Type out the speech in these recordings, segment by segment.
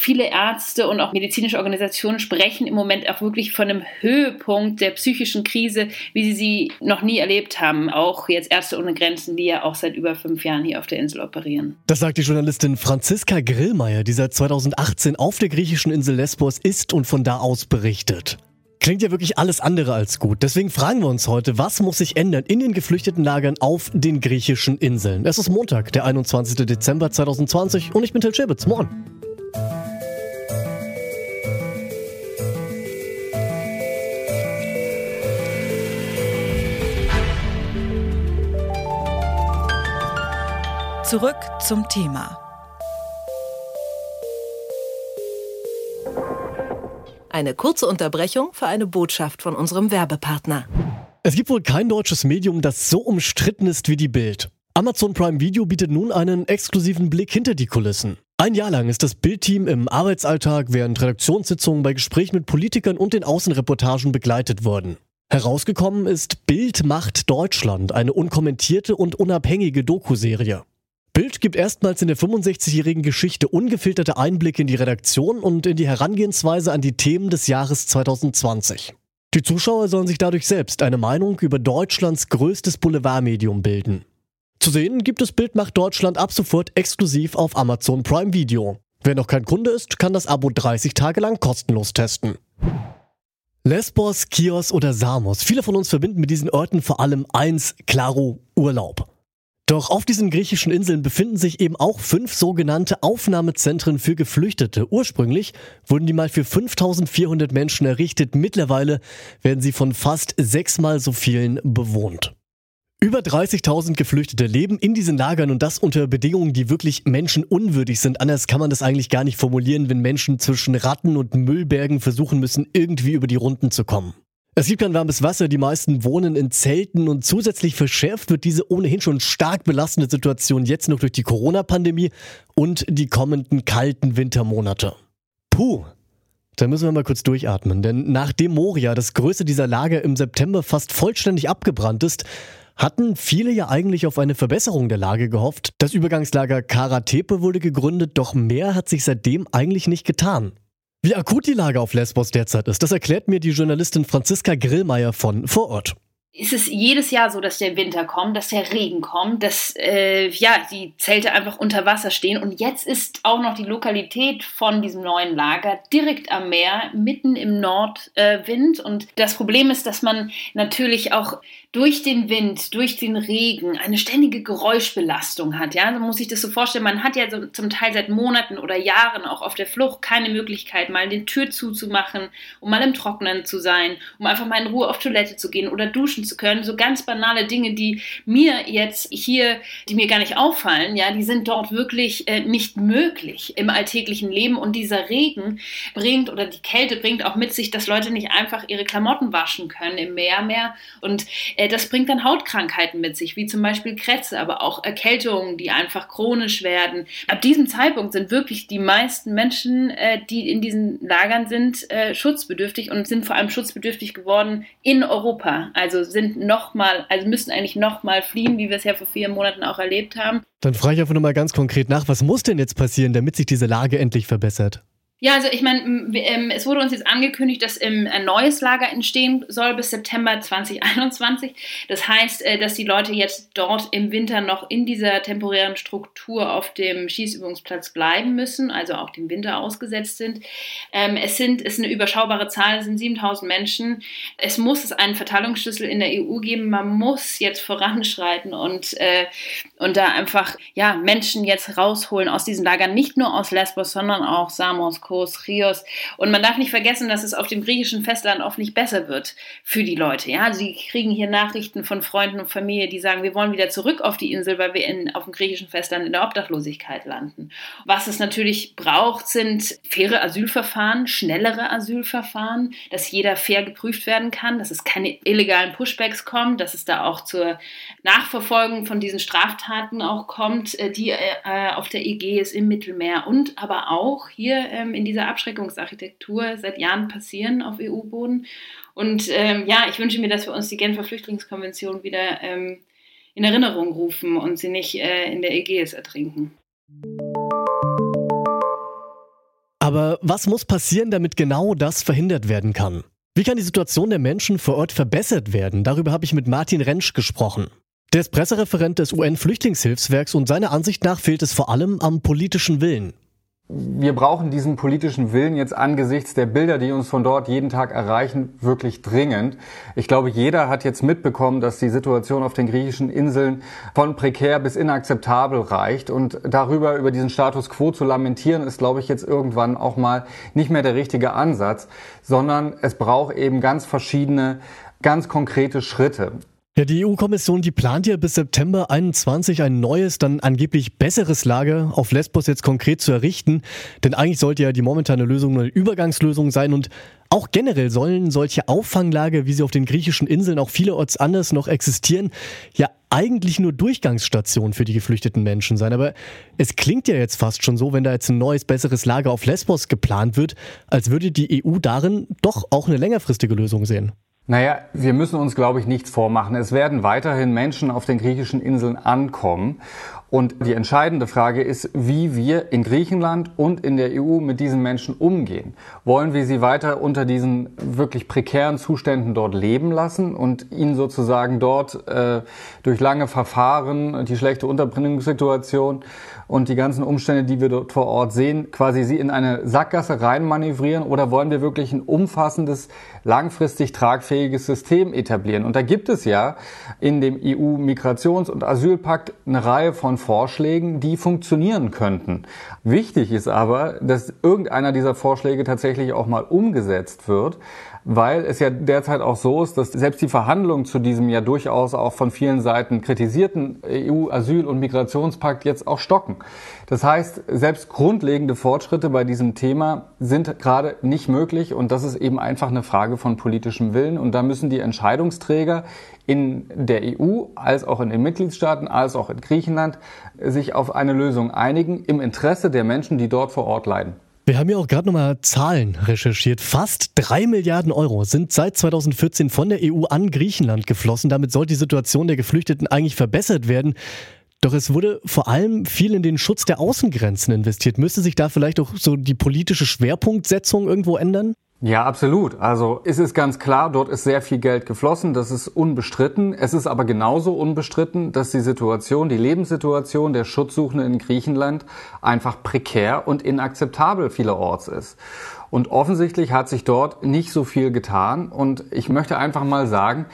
viele Ärzte und auch medizinische Organisationen sprechen im Moment auch wirklich von einem Höhepunkt der psychischen Krise, wie sie sie noch nie erlebt haben. Auch jetzt Ärzte ohne Grenzen, die ja auch seit über fünf Jahren hier auf der Insel operieren. Das sagt die Journalistin Franziska Grillmeier, die seit 2018 auf der griechischen Insel Lesbos ist und von da aus berichtet. Klingt ja wirklich alles andere als gut. Deswegen fragen wir uns heute, was muss sich ändern in den Geflüchtetenlagern auf den griechischen Inseln? Es ist Montag, der 21. Dezember 2020 und ich bin Till Schäbitz. Moin. Zurück zum Thema. Eine kurze Unterbrechung für eine Botschaft von unserem Werbepartner. Es gibt wohl kein deutsches Medium, das so umstritten ist wie die Bild. Amazon Prime Video bietet nun einen exklusiven Blick hinter die Kulissen. Ein Jahr lang ist das Bildteam im Arbeitsalltag während Redaktionssitzungen bei Gesprächen mit Politikern und den Außenreportagen begleitet worden. Herausgekommen ist Bild macht Deutschland, eine unkommentierte und unabhängige Dokuserie. Bild gibt erstmals in der 65-jährigen Geschichte ungefilterte Einblicke in die Redaktion und in die Herangehensweise an die Themen des Jahres 2020. Die Zuschauer sollen sich dadurch selbst eine Meinung über Deutschlands größtes Boulevardmedium bilden. Zu sehen gibt es Bild macht Deutschland ab sofort exklusiv auf Amazon Prime Video. Wer noch kein Kunde ist, kann das Abo 30 Tage lang kostenlos testen. Lesbos, Chios oder Samos. Viele von uns verbinden mit diesen Orten vor allem eins, klaro, Urlaub. Doch auf diesen griechischen Inseln befinden sich eben auch fünf sogenannte Aufnahmezentren für Geflüchtete. Ursprünglich wurden die mal für 5400 Menschen errichtet. Mittlerweile werden sie von fast sechsmal so vielen bewohnt. Über 30.000 Geflüchtete leben in diesen Lagern und das unter Bedingungen, die wirklich menschenunwürdig sind. Anders kann man das eigentlich gar nicht formulieren, wenn Menschen zwischen Ratten und Müllbergen versuchen müssen, irgendwie über die Runden zu kommen. Es gibt kein warmes Wasser, die meisten wohnen in Zelten und zusätzlich verschärft wird diese ohnehin schon stark belastende Situation jetzt noch durch die Corona-Pandemie und die kommenden kalten Wintermonate. Puh, da müssen wir mal kurz durchatmen, denn nachdem Moria, das größte dieser Lager, im September fast vollständig abgebrannt ist, hatten viele ja eigentlich auf eine Verbesserung der Lage gehofft. Das Übergangslager Karatepe wurde gegründet, doch mehr hat sich seitdem eigentlich nicht getan. Wie akut die Lage auf Lesbos derzeit ist, das erklärt mir die Journalistin Franziska Grillmeier von Vor Ort ist es jedes Jahr so, dass der Winter kommt, dass der Regen kommt, dass äh, ja die Zelte einfach unter Wasser stehen. Und jetzt ist auch noch die Lokalität von diesem neuen Lager direkt am Meer, mitten im Nordwind. Äh, und das Problem ist, dass man natürlich auch durch den Wind, durch den Regen eine ständige Geräuschbelastung hat. Ja, so muss ich das so vorstellen. Man hat ja so zum Teil seit Monaten oder Jahren auch auf der Flucht keine Möglichkeit, mal die Tür zuzumachen, um mal im Trocknen zu sein, um einfach mal in Ruhe auf Toilette zu gehen oder duschen zu können. So ganz banale Dinge, die mir jetzt hier, die mir gar nicht auffallen, ja, die sind dort wirklich äh, nicht möglich im alltäglichen Leben. Und dieser Regen bringt oder die Kälte bringt auch mit sich, dass Leute nicht einfach ihre Klamotten waschen können im Meer mehr. Und das bringt dann Hautkrankheiten mit sich, wie zum Beispiel Krätze, aber auch Erkältungen, die einfach chronisch werden. Ab diesem Zeitpunkt sind wirklich die meisten Menschen, äh, die in diesen Lagern sind, äh, schutzbedürftig und sind vor allem schutzbedürftig geworden in Europa. Also sind nochmal, also müssen eigentlich nochmal fliehen, wie wir es ja vor vier Monaten auch erlebt haben. Dann frage ich einfach nochmal ganz konkret nach, was muss denn jetzt passieren, damit sich diese Lage endlich verbessert? Ja, also ich meine, ähm, es wurde uns jetzt angekündigt, dass ähm, ein neues Lager entstehen soll bis September 2021. Das heißt, äh, dass die Leute jetzt dort im Winter noch in dieser temporären Struktur auf dem Schießübungsplatz bleiben müssen, also auch dem Winter ausgesetzt sind. Ähm, es sind, es ist eine überschaubare Zahl, es sind 7000 Menschen. Es muss einen Verteilungsschlüssel in der EU geben. Man muss jetzt voranschreiten und, äh, und da einfach ja, Menschen jetzt rausholen aus diesen Lagern, nicht nur aus Lesbos, sondern auch Samos, Kos, Chios. Und man darf nicht vergessen, dass es auf dem griechischen Festland oft nicht besser wird für die Leute. Ja, sie kriegen hier Nachrichten von Freunden und Familie, die sagen, wir wollen wieder zurück auf die Insel, weil wir in, auf dem griechischen Festland in der Obdachlosigkeit landen. Was es natürlich braucht, sind faire Asylverfahren, schnellere Asylverfahren, dass jeder fair geprüft werden kann, dass es keine illegalen Pushbacks kommt, dass es da auch zur Nachverfolgung von diesen Straftaten auch kommt, äh, die äh, auf der Ägäis im Mittelmeer und aber auch hier ähm, in dieser Abschreckungsarchitektur seit Jahren passieren auf EU-Boden. Und ähm, ja, ich wünsche mir, dass wir uns die Genfer Flüchtlingskonvention wieder ähm, in Erinnerung rufen und sie nicht äh, in der Ägäis ertrinken. Aber was muss passieren, damit genau das verhindert werden kann? Wie kann die Situation der Menschen vor Ort verbessert werden? Darüber habe ich mit Martin Rentsch gesprochen. Der ist Pressereferent des UN-Flüchtlingshilfswerks und seiner Ansicht nach fehlt es vor allem am politischen Willen wir brauchen diesen politischen Willen jetzt angesichts der Bilder, die uns von dort jeden Tag erreichen, wirklich dringend. Ich glaube, jeder hat jetzt mitbekommen, dass die Situation auf den griechischen Inseln von prekär bis inakzeptabel reicht. Und darüber, über diesen Status quo zu lamentieren, ist, glaube ich, jetzt irgendwann auch mal nicht mehr der richtige Ansatz, sondern es braucht eben ganz verschiedene ganz konkrete Schritte. Ja, die EU-Kommission, die plant ja bis September 21 ein neues, dann angeblich besseres Lager auf Lesbos jetzt konkret zu errichten. Denn eigentlich sollte ja die momentane Lösung eine Übergangslösung sein und auch generell sollen solche Auffanglager, wie sie auf den griechischen Inseln auch vielerorts anders noch existieren, ja eigentlich nur Durchgangsstationen für die geflüchteten Menschen sein. Aber es klingt ja jetzt fast schon so, wenn da jetzt ein neues, besseres Lager auf Lesbos geplant wird, als würde die EU darin doch auch eine längerfristige Lösung sehen. Naja, wir müssen uns, glaube ich, nichts vormachen. Es werden weiterhin Menschen auf den griechischen Inseln ankommen. Und die entscheidende Frage ist, wie wir in Griechenland und in der EU mit diesen Menschen umgehen. Wollen wir sie weiter unter diesen wirklich prekären Zuständen dort leben lassen und ihnen sozusagen dort äh, durch lange Verfahren, die schlechte Unterbringungssituation und die ganzen Umstände, die wir dort vor Ort sehen, quasi sie in eine Sackgasse reinmanövrieren oder wollen wir wirklich ein umfassendes, langfristig tragfähiges System etablieren? Und da gibt es ja in dem EU-Migrations- und Asylpakt eine Reihe von Vorschlägen, die funktionieren könnten. Wichtig ist aber, dass irgendeiner dieser Vorschläge tatsächlich auch mal umgesetzt wird, weil es ja derzeit auch so ist, dass selbst die Verhandlungen zu diesem ja durchaus auch von vielen Seiten kritisierten EU-Asyl- und Migrationspakt jetzt auch stocken. Das heißt, selbst grundlegende Fortschritte bei diesem Thema sind gerade nicht möglich und das ist eben einfach eine Frage von politischem Willen und da müssen die Entscheidungsträger in der EU als auch in den Mitgliedstaaten als auch in Griechenland sich auf eine Lösung einigen im Interesse der Menschen, die dort vor Ort leiden. Wir haben ja auch gerade nochmal Zahlen recherchiert. Fast drei Milliarden Euro sind seit 2014 von der EU an Griechenland geflossen. Damit soll die Situation der Geflüchteten eigentlich verbessert werden. Doch es wurde vor allem viel in den Schutz der Außengrenzen investiert. Müsste sich da vielleicht auch so die politische Schwerpunktsetzung irgendwo ändern? Ja, absolut. Also ist es ganz klar, dort ist sehr viel Geld geflossen, das ist unbestritten. Es ist aber genauso unbestritten, dass die Situation, die Lebenssituation der Schutzsuchenden in Griechenland einfach prekär und inakzeptabel vielerorts ist. Und offensichtlich hat sich dort nicht so viel getan. Und ich möchte einfach mal sagen,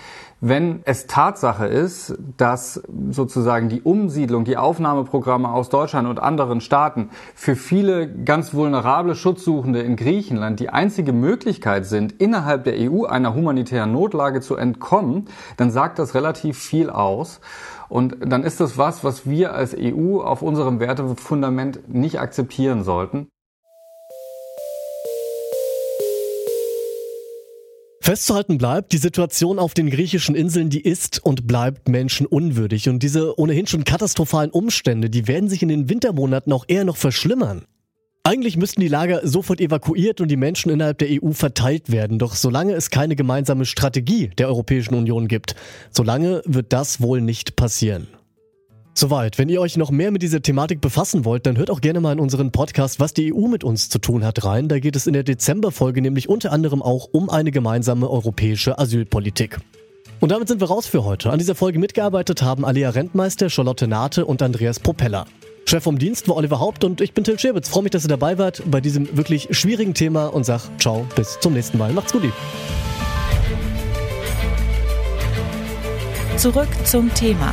wenn es Tatsache ist, dass sozusagen die Umsiedlung, die Aufnahmeprogramme aus Deutschland und anderen Staaten für viele ganz vulnerable Schutzsuchende in Griechenland die einzige Möglichkeit sind, innerhalb der EU einer humanitären Notlage zu entkommen, dann sagt das relativ viel aus. Und dann ist das was, was wir als EU auf unserem Wertefundament nicht akzeptieren sollten. Festzuhalten bleibt, die Situation auf den griechischen Inseln, die ist und bleibt menschenunwürdig. Und diese ohnehin schon katastrophalen Umstände, die werden sich in den Wintermonaten auch eher noch verschlimmern. Eigentlich müssten die Lager sofort evakuiert und die Menschen innerhalb der EU verteilt werden. Doch solange es keine gemeinsame Strategie der Europäischen Union gibt, solange wird das wohl nicht passieren. Soweit. Wenn ihr euch noch mehr mit dieser Thematik befassen wollt, dann hört auch gerne mal in unseren Podcast, was die EU mit uns zu tun hat, rein. Da geht es in der Dezemberfolge nämlich unter anderem auch um eine gemeinsame europäische Asylpolitik. Und damit sind wir raus für heute. An dieser Folge mitgearbeitet haben Alia Rentmeister, Charlotte Nate und Andreas Propeller. Chef vom Dienst war Oliver Haupt und ich bin Till Scherbitz. Freue mich, dass ihr dabei wart bei diesem wirklich schwierigen Thema und sag ciao, bis zum nächsten Mal. Macht's gut. Zurück zum Thema